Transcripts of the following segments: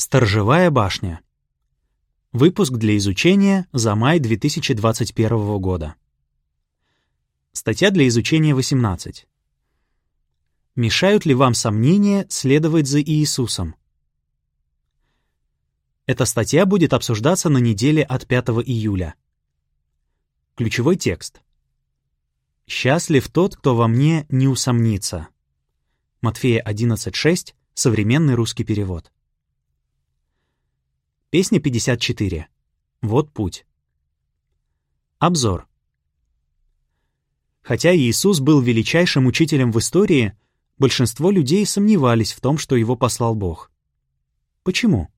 Сторожевая башня. Выпуск для изучения за май 2021 года. Статья для изучения 18. Мешают ли вам сомнения следовать за Иисусом? Эта статья будет обсуждаться на неделе от 5 июля. Ключевой текст. «Счастлив тот, кто во мне не усомнится». Матфея 11.6, современный русский перевод. Песня 54. Вот путь. Обзор. Хотя Иисус был величайшим учителем в истории, большинство людей сомневались в том, что его послал Бог. Почему?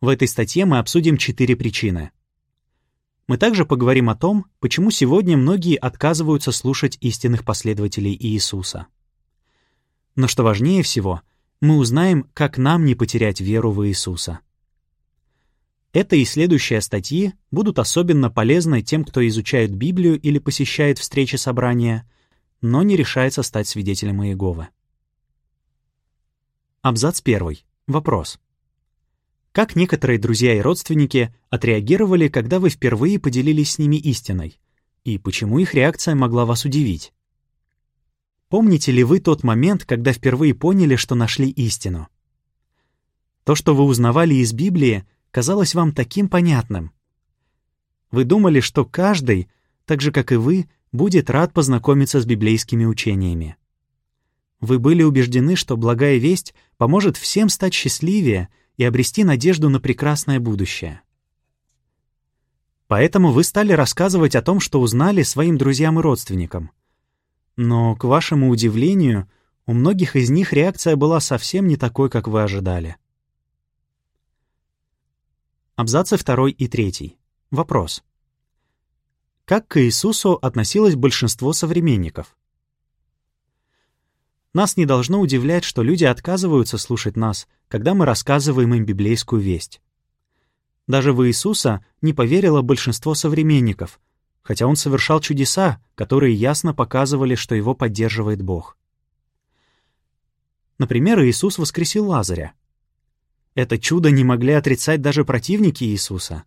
В этой статье мы обсудим четыре причины. Мы также поговорим о том, почему сегодня многие отказываются слушать истинных последователей Иисуса. Но что важнее всего, мы узнаем, как нам не потерять веру в Иисуса. Эта и следующая статьи будут особенно полезны тем, кто изучает Библию или посещает встречи собрания, но не решается стать свидетелем Иеговы. Абзац 1. Вопрос. Как некоторые друзья и родственники отреагировали, когда вы впервые поделились с ними истиной? И почему их реакция могла вас удивить? Помните ли вы тот момент, когда впервые поняли, что нашли истину? То, что вы узнавали из Библии, казалось вам таким понятным. Вы думали, что каждый, так же как и вы, будет рад познакомиться с библейскими учениями. Вы были убеждены, что благая весть поможет всем стать счастливее и обрести надежду на прекрасное будущее. Поэтому вы стали рассказывать о том, что узнали своим друзьям и родственникам. Но, к вашему удивлению, у многих из них реакция была совсем не такой, как вы ожидали. Абзацы 2 и 3. Вопрос. Как к Иисусу относилось большинство современников? Нас не должно удивлять, что люди отказываются слушать нас, когда мы рассказываем им библейскую весть. Даже в Иисуса не поверило большинство современников, хотя он совершал чудеса, которые ясно показывали, что его поддерживает Бог. Например, Иисус воскресил Лазаря — это чудо не могли отрицать даже противники Иисуса.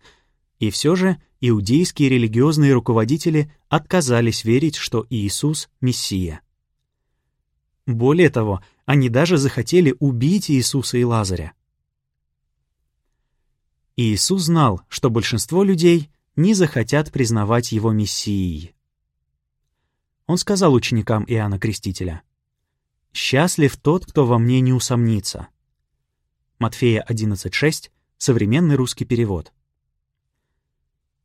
И все же иудейские религиозные руководители отказались верить, что Иисус — Мессия. Более того, они даже захотели убить Иисуса и Лазаря. Иисус знал, что большинство людей не захотят признавать его Мессией. Он сказал ученикам Иоанна Крестителя, «Счастлив тот, кто во мне не усомнится». Матфея 11.6, современный русский перевод.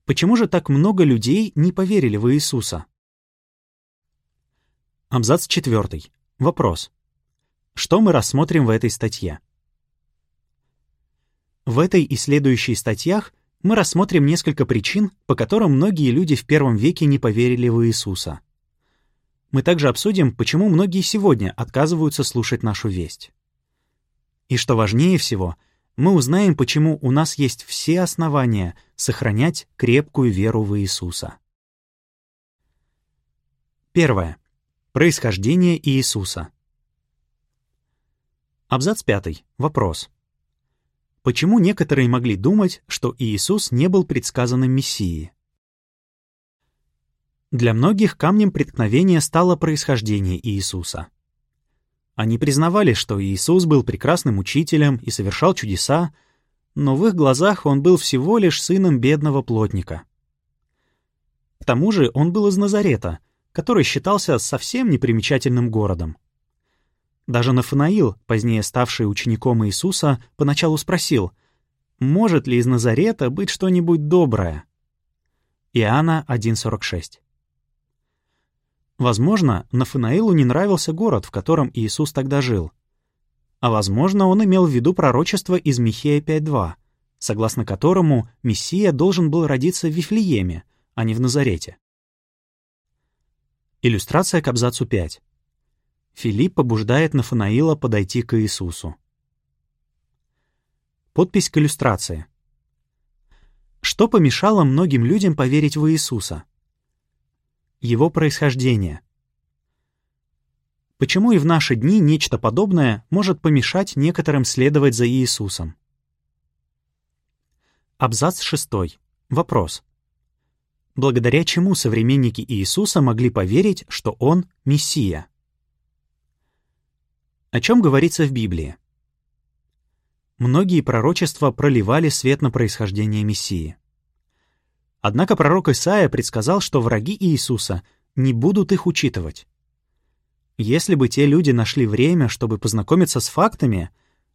Почему же так много людей не поверили в Иисуса? Абзац 4. Вопрос. Что мы рассмотрим в этой статье? В этой и следующей статьях мы рассмотрим несколько причин, по которым многие люди в первом веке не поверили в Иисуса. Мы также обсудим, почему многие сегодня отказываются слушать нашу весть. И что важнее всего, мы узнаем, почему у нас есть все основания сохранять крепкую веру в Иисуса. Первое. Происхождение Иисуса. Абзац 5. Вопрос. Почему некоторые могли думать, что Иисус не был предсказанным Мессией? Для многих камнем преткновения стало происхождение Иисуса. Они признавали, что Иисус был прекрасным учителем и совершал чудеса, но в их глазах он был всего лишь сыном бедного плотника. К тому же он был из Назарета, который считался совсем непримечательным городом. Даже Нафанаил, позднее ставший учеником Иисуса, поначалу спросил, может ли из Назарета быть что-нибудь доброе? Иоанна 1.46 Возможно, Нафанаилу не нравился город, в котором Иисус тогда жил. А возможно, он имел в виду пророчество из Михея 5.2, согласно которому Мессия должен был родиться в Вифлееме, а не в Назарете. Иллюстрация к абзацу 5. Филипп побуждает Нафанаила подойти к Иисусу. Подпись к иллюстрации. Что помешало многим людям поверить в Иисуса? Его происхождение. Почему и в наши дни нечто подобное может помешать некоторым следовать за Иисусом? Абзац 6. Вопрос. Благодаря чему современники Иисуса могли поверить, что Он — Мессия? О чем говорится в Библии? Многие пророчества проливали свет на происхождение Мессии. Однако пророк Исаия предсказал, что враги Иисуса не будут их учитывать. Если бы те люди нашли время, чтобы познакомиться с фактами,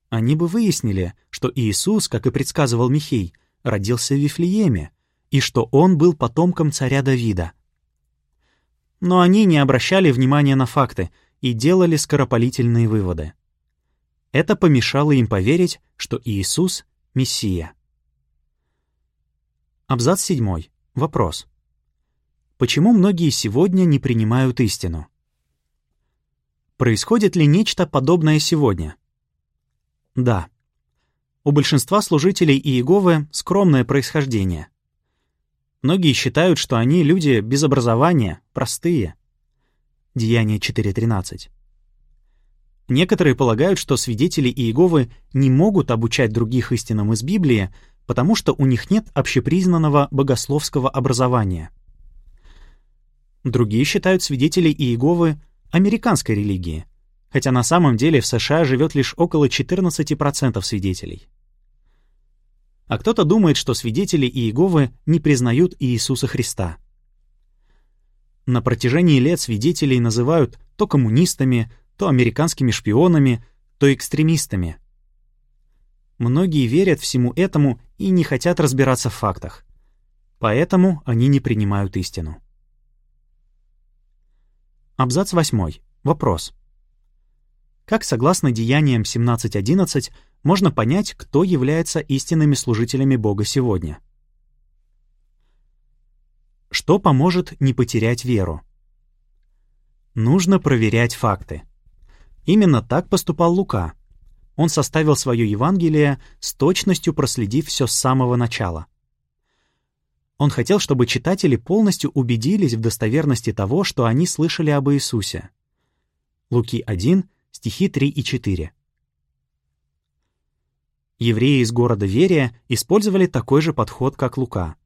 они бы выяснили, что Иисус, как и предсказывал Михей, родился в Вифлееме, и что он был потомком царя Давида. Но они не обращали внимания на факты и делали скоропалительные выводы. Это помешало им поверить, что Иисус — Мессия. Абзац 7. Вопрос. Почему многие сегодня не принимают истину? Происходит ли нечто подобное сегодня? Да. У большинства служителей Иеговы скромное происхождение. Многие считают, что они люди без образования, простые. Деяние 4.13. Некоторые полагают, что свидетели Иеговы не могут обучать других истинам из Библии, потому что у них нет общепризнанного богословского образования. Другие считают свидетелей Иеговы американской религии, хотя на самом деле в США живет лишь около 14% свидетелей. А кто-то думает, что свидетели Иеговы не признают Иисуса Христа. На протяжении лет свидетелей называют то коммунистами, то американскими шпионами, то экстремистами. Многие верят всему этому и не хотят разбираться в фактах. Поэтому они не принимают истину. Абзац 8. Вопрос. Как, согласно Деяниям 17.11, можно понять, кто является истинными служителями Бога сегодня? Что поможет не потерять веру? Нужно проверять факты. Именно так поступал Лука. Он составил свое Евангелие с точностью проследив все с самого начала — он хотел, чтобы читатели полностью убедились в достоверности того, что они слышали об Иисусе. Луки 1, стихи 3 и 4. Евреи из города Верия использовали такой же подход, как Лука.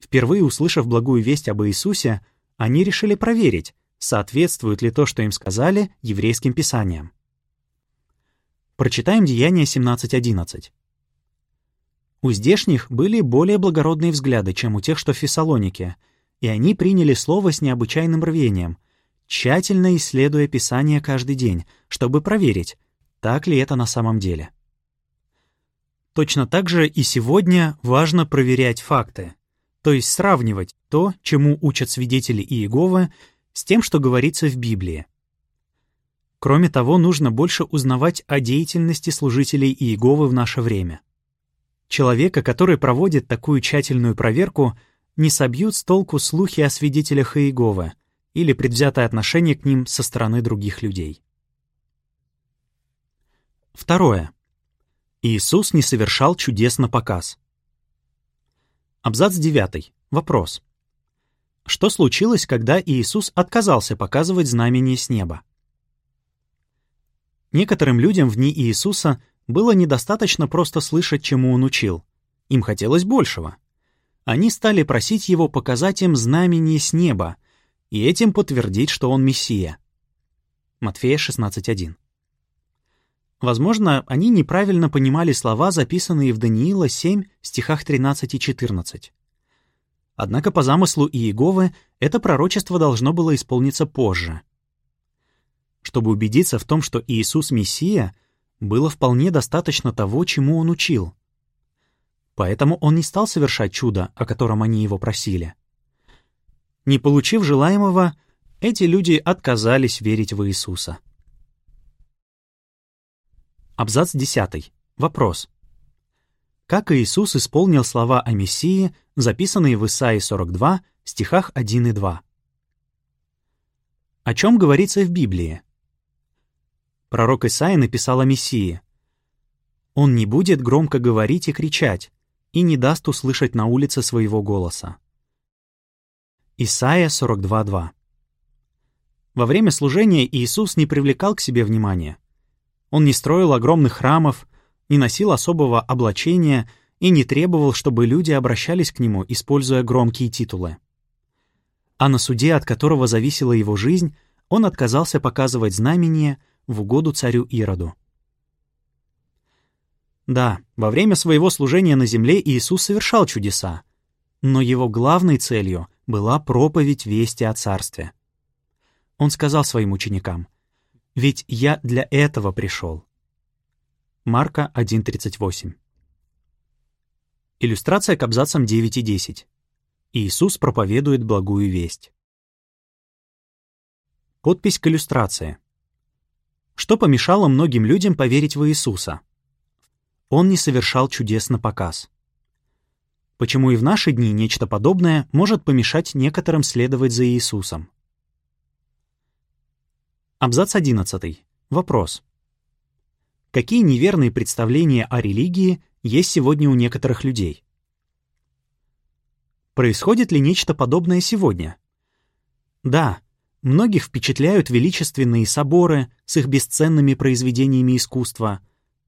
Впервые услышав благую весть об Иисусе, они решили проверить, соответствует ли то, что им сказали, еврейским писаниям. Прочитаем Деяние 17.11. У здешних были более благородные взгляды, чем у тех, что в Фессалонике, и они приняли слово с необычайным рвением, тщательно исследуя Писание каждый день, чтобы проверить, так ли это на самом деле. Точно так же и сегодня важно проверять факты, то есть сравнивать то, чему учат свидетели Иеговы, с тем, что говорится в Библии. Кроме того, нужно больше узнавать о деятельности служителей Иеговы в наше время. Человека, который проводит такую тщательную проверку, не собьют с толку слухи о свидетелях Иеговы или предвзятое отношение к ним со стороны других людей. Второе. Иисус не совершал чудес на показ. Абзац 9. Вопрос. Что случилось, когда Иисус отказался показывать знамение с неба? Некоторым людям в дни Иисуса было недостаточно просто слышать, чему он учил. Им хотелось большего. Они стали просить его показать им знамение с неба и этим подтвердить, что он Мессия. Матфея 16.1. Возможно, они неправильно понимали слова, записанные в Даниила 7, стихах 13 и 14. Однако по замыслу Иеговы это пророчество должно было исполниться позже. Чтобы убедиться в том, что Иисус — Мессия — было вполне достаточно того, чему он учил. Поэтому он не стал совершать чудо, о котором они его просили. Не получив желаемого, эти люди отказались верить в Иисуса. Абзац 10. Вопрос. Как Иисус исполнил слова о Мессии, записанные в Исаии 42, стихах 1 и 2? О чем говорится в Библии? Пророк Исаия написал о Мессии. «Он не будет громко говорить и кричать, и не даст услышать на улице своего голоса». Исайя 42.2 Во время служения Иисус не привлекал к себе внимания. Он не строил огромных храмов, не носил особого облачения и не требовал, чтобы люди обращались к нему, используя громкие титулы. А на суде, от которого зависела его жизнь, он отказался показывать знамения в угоду царю Ироду. Да, во время своего служения на земле Иисус совершал чудеса, но его главной целью была проповедь вести о Царстве. Он сказал своим ученикам, «Ведь я для этого пришел». Марка 1.38 Иллюстрация к абзацам 9 и 10. Иисус проповедует благую весть. Подпись к иллюстрации. Что помешало многим людям поверить в Иисуса? Он не совершал чудес на показ. Почему и в наши дни нечто подобное может помешать некоторым следовать за Иисусом? Абзац 11. Вопрос. Какие неверные представления о религии есть сегодня у некоторых людей? Происходит ли нечто подобное сегодня? Да, многих впечатляют величественные соборы с их бесценными произведениями искусства,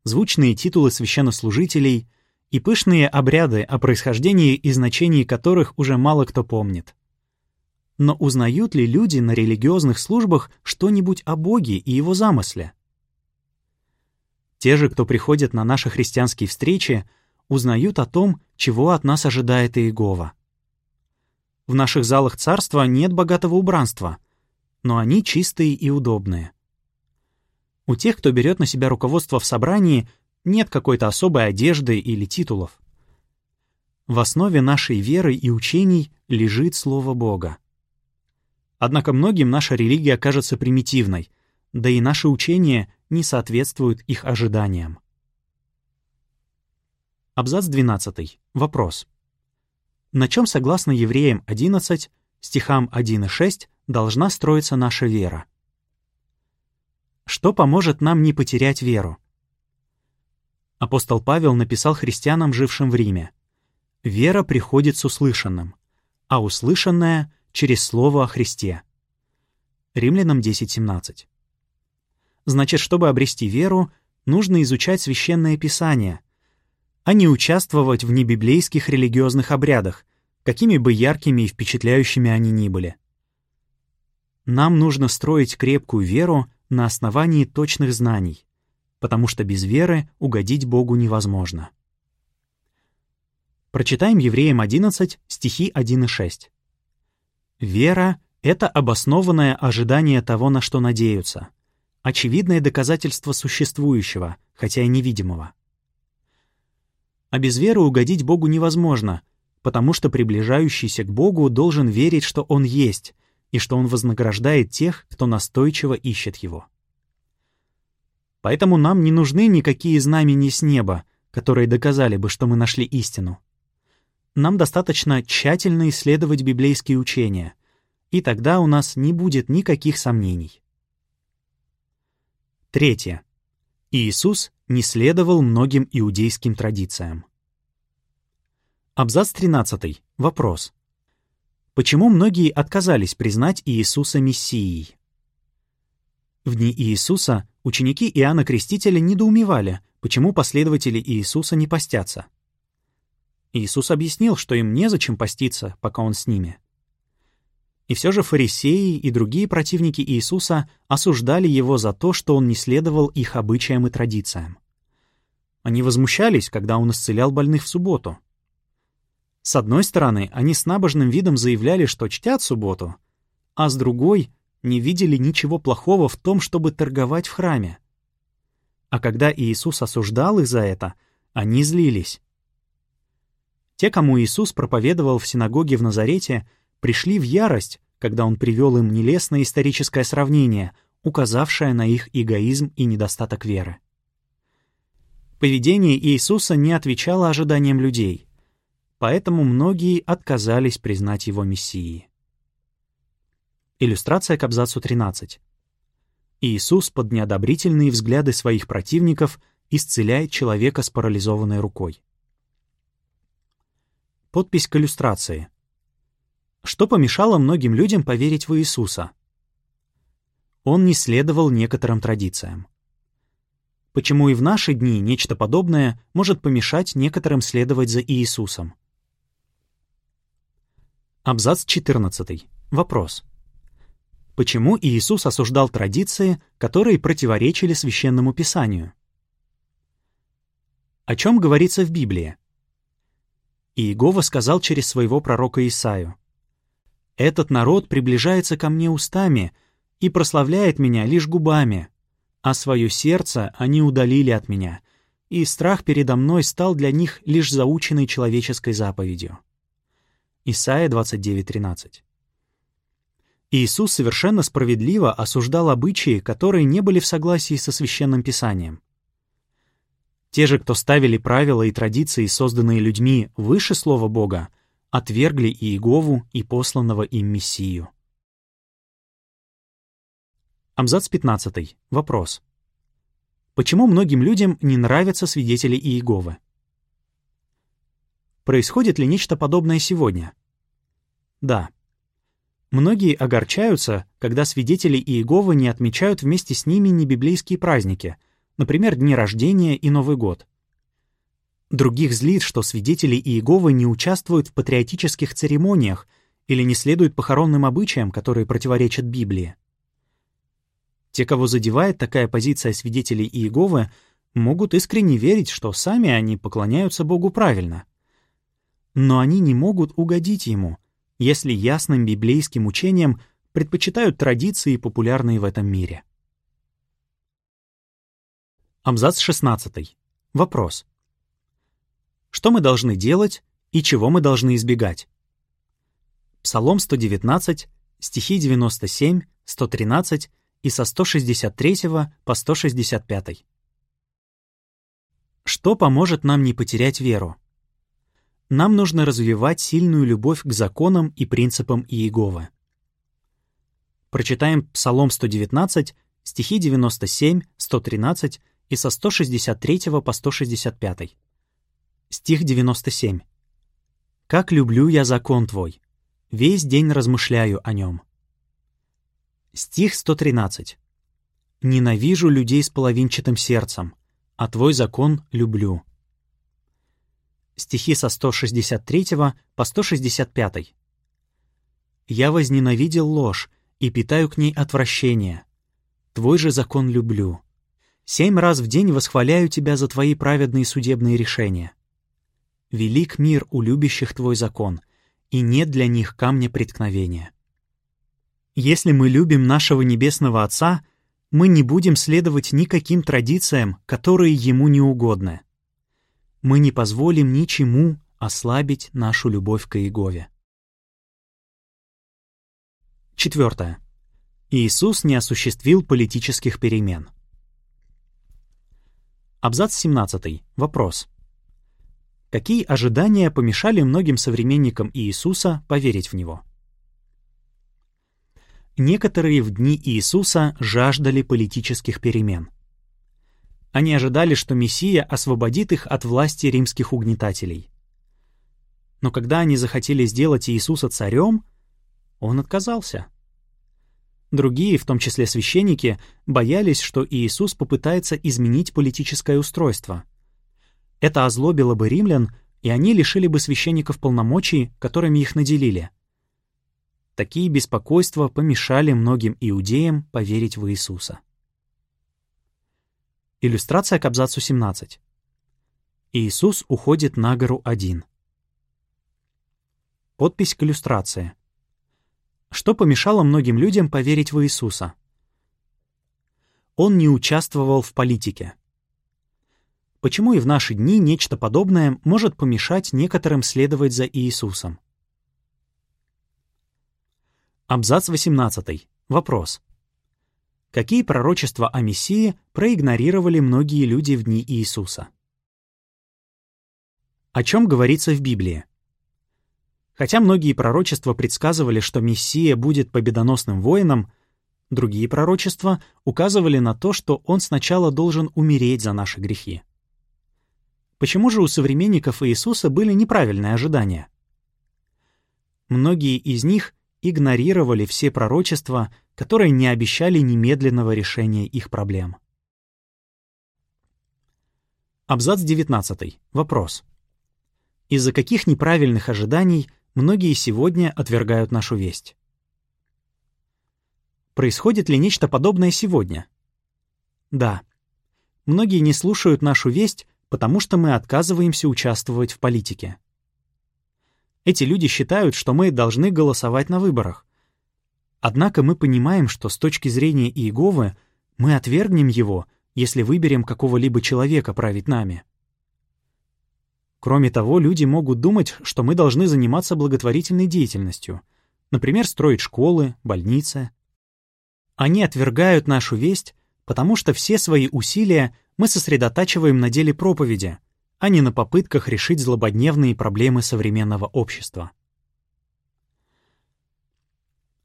звучные титулы священнослужителей — и пышные обряды, о происхождении и значении которых уже мало кто помнит. Но узнают ли люди на религиозных службах что-нибудь о Боге и его замысле? Те же, кто приходит на наши христианские встречи, узнают о том, чего от нас ожидает Иегова. В наших залах царства нет богатого убранства, но они чистые и удобные. У тех, кто берет на себя руководство в собрании, нет какой-то особой одежды или титулов. В основе нашей веры и учений лежит Слово Бога. Однако многим наша религия кажется примитивной, да и наши учения не соответствуют их ожиданиям. Абзац 12. Вопрос. На чем, согласно Евреям 11, стихам 1 и 6, должна строиться наша вера? Что поможет нам не потерять веру? Апостол Павел написал христианам, жившим в Риме. «Вера приходит с услышанным, а услышанное — через слово о Христе». Римлянам 10.17. Значит, чтобы обрести веру, нужно изучать священное писание, а не участвовать в небиблейских религиозных обрядах, какими бы яркими и впечатляющими они ни были. Нам нужно строить крепкую веру на основании точных знаний, потому что без веры угодить Богу невозможно. Прочитаем Евреям 11, стихи 1 и 6. «Вера — это обоснованное ожидание того, на что надеются, очевидное доказательство существующего, хотя и невидимого. А без веры угодить Богу невозможно, потому что приближающийся к Богу должен верить, что Он есть, и что Он вознаграждает тех, кто настойчиво исчет Его. Поэтому нам не нужны никакие знамения с неба, которые доказали бы, что мы нашли истину. Нам достаточно тщательно исследовать библейские учения, и тогда у нас не будет никаких сомнений. Третье. Иисус не следовал многим иудейским традициям. Абзац 13. Вопрос. Почему многие отказались признать Иисуса Мессией? В дни Иисуса ученики Иоанна Крестителя недоумевали, почему последователи Иисуса не постятся. Иисус объяснил, что им незачем поститься, пока Он с ними. И все же фарисеи и другие противники Иисуса осуждали Его за то, что Он не следовал их обычаям и традициям. Они возмущались, когда Он исцелял больных в субботу. С одной стороны, они с набожным видом заявляли, что чтят субботу, а с другой не видели ничего плохого в том, чтобы торговать в храме. А когда Иисус осуждал их за это, они злились. Те, кому Иисус проповедовал в синагоге в Назарете, пришли в ярость, когда он привел им нелестное историческое сравнение, указавшее на их эгоизм и недостаток веры. Поведение Иисуса не отвечало ожиданиям людей, поэтому многие отказались признать его Мессией. Иллюстрация к абзацу 13. Иисус под неодобрительные взгляды своих противников исцеляет человека с парализованной рукой. Подпись к иллюстрации. Что помешало многим людям поверить в Иисуса? Он не следовал некоторым традициям. Почему и в наши дни нечто подобное может помешать некоторым следовать за Иисусом? Абзац 14. Вопрос. Почему Иисус осуждал традиции, которые противоречили священному писанию? О чем говорится в Библии? Иегова сказал через своего пророка Исаию, «Этот народ приближается ко мне устами и прославляет меня лишь губами, а свое сердце они удалили от меня, и страх передо мной стал для них лишь заученной человеческой заповедью». Исайя 29.13. Иисус совершенно справедливо осуждал обычаи, которые не были в согласии со Священным Писанием. Те же, кто ставили правила и традиции, созданные людьми, выше Слова Бога, отвергли и Иегову, и посланного им Мессию. Абзац 15. Вопрос. Почему многим людям не нравятся свидетели Иеговы? Происходит ли нечто подобное сегодня? Да. Многие огорчаются, когда свидетели Иеговы не отмечают вместе с ними небиблейские праздники, например, дни рождения и Новый год. Других злит, что свидетели Иеговы не участвуют в патриотических церемониях или не следуют похоронным обычаям, которые противоречат Библии. Те, кого задевает такая позиция свидетелей Иеговы, могут искренне верить, что сами они поклоняются Богу правильно. Но они не могут угодить Ему — если ясным библейским учением предпочитают традиции, популярные в этом мире. Абзац 16. Вопрос. Что мы должны делать и чего мы должны избегать? Псалом 119, стихи 97, 113 и со 163 по 165. Что поможет нам не потерять веру? Нам нужно развивать сильную любовь к законам и принципам Иеговы. Прочитаем Псалом 119, стихи 97, 113 и со 163 по 165. Стих 97. «Как люблю я закон Твой! Весь день размышляю о нем». Стих 113. «Ненавижу людей с половинчатым сердцем, а Твой закон люблю» стихи со 163 по 165. «Я возненавидел ложь и питаю к ней отвращение. Твой же закон люблю. Семь раз в день восхваляю тебя за твои праведные судебные решения. Велик мир у любящих твой закон, и нет для них камня преткновения. Если мы любим нашего Небесного Отца, мы не будем следовать никаким традициям, которые Ему не угодны мы не позволим ничему ослабить нашу любовь к Иегове. Четвертое. Иисус не осуществил политических перемен. Абзац 17. Вопрос. Какие ожидания помешали многим современникам Иисуса поверить в Него? Некоторые в дни Иисуса жаждали политических перемен. Они ожидали, что Мессия освободит их от власти римских угнетателей. Но когда они захотели сделать Иисуса царем, он отказался. Другие, в том числе священники, боялись, что Иисус попытается изменить политическое устройство. Это озлобило бы римлян, и они лишили бы священников полномочий, которыми их наделили. Такие беспокойства помешали многим иудеям поверить в Иисуса. Иллюстрация к абзацу 17. Иисус уходит на гору один. Подпись к иллюстрации. Что помешало многим людям поверить в Иисуса? Он не участвовал в политике. Почему и в наши дни нечто подобное может помешать некоторым следовать за Иисусом? Абзац 18. Вопрос. Какие пророчества о Мессии проигнорировали многие люди в дни Иисуса? О чем говорится в Библии? Хотя многие пророчества предсказывали, что Мессия будет победоносным воином, другие пророчества указывали на то, что он сначала должен умереть за наши грехи. Почему же у современников Иисуса были неправильные ожидания? Многие из них игнорировали все пророчества, которые не обещали немедленного решения их проблем. Абзац 19. Вопрос. Из-за каких неправильных ожиданий многие сегодня отвергают нашу весть? Происходит ли нечто подобное сегодня? Да. Многие не слушают нашу весть, потому что мы отказываемся участвовать в политике. Эти люди считают, что мы должны голосовать на выборах. Однако мы понимаем, что с точки зрения Иеговы мы отвергнем его, если выберем какого-либо человека править нами. Кроме того, люди могут думать, что мы должны заниматься благотворительной деятельностью, например, строить школы, больницы. Они отвергают нашу весть, потому что все свои усилия мы сосредотачиваем на деле проповеди — а не на попытках решить злободневные проблемы современного общества.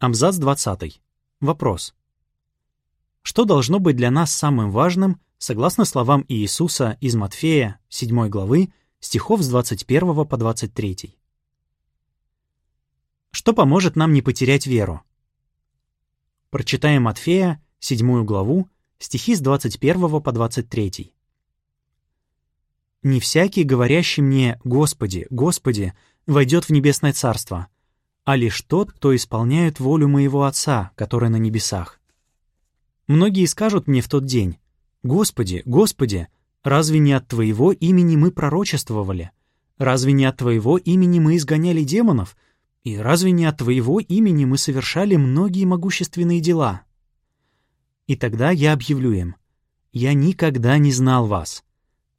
Абзац 20. Вопрос. Что должно быть для нас самым важным, согласно словам Иисуса из Матфея, 7 главы, стихов с 21 по 23? Что поможет нам не потерять веру? Прочитаем Матфея, 7 главу, стихи с 21 по 23. Не всякий, говорящий мне «Господи, Господи», войдет в небесное царство, а лишь тот, кто исполняет волю моего Отца, который на небесах. Многие скажут мне в тот день, «Господи, Господи, разве не от Твоего имени мы пророчествовали? Разве не от Твоего имени мы изгоняли демонов? И разве не от Твоего имени мы совершали многие могущественные дела?» И тогда я объявлю им, «Я никогда не знал вас»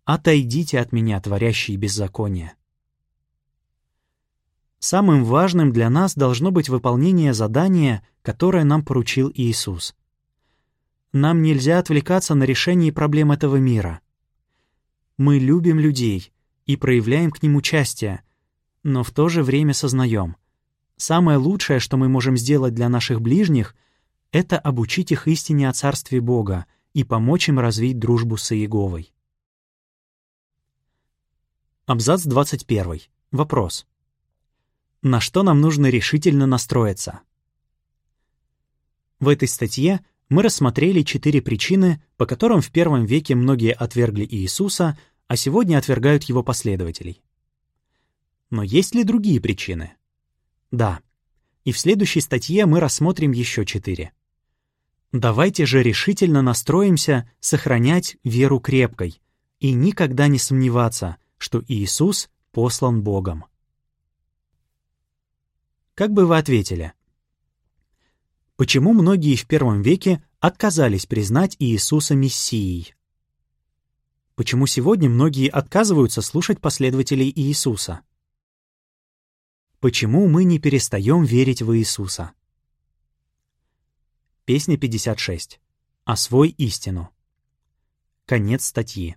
«Отойдите от меня, творящие беззаконие». Самым важным для нас должно быть выполнение задания, которое нам поручил Иисус. Нам нельзя отвлекаться на решение проблем этого мира. Мы любим людей и проявляем к ним участие, но в то же время сознаем, самое лучшее, что мы можем сделать для наших ближних, это обучить их истине о Царстве Бога и помочь им развить дружбу с Иеговой. Абзац 21. Вопрос. На что нам нужно решительно настроиться? В этой статье мы рассмотрели четыре причины, по которым в первом веке многие отвергли Иисуса, а сегодня отвергают его последователей. Но есть ли другие причины? Да. И в следующей статье мы рассмотрим еще четыре. Давайте же решительно настроимся сохранять веру крепкой и никогда не сомневаться — что Иисус послан Богом. Как бы вы ответили? Почему многие в первом веке отказались признать Иисуса Мессией? Почему сегодня многие отказываются слушать последователей Иисуса? Почему мы не перестаем верить в Иисуса? Песня 56. Освой истину. Конец статьи.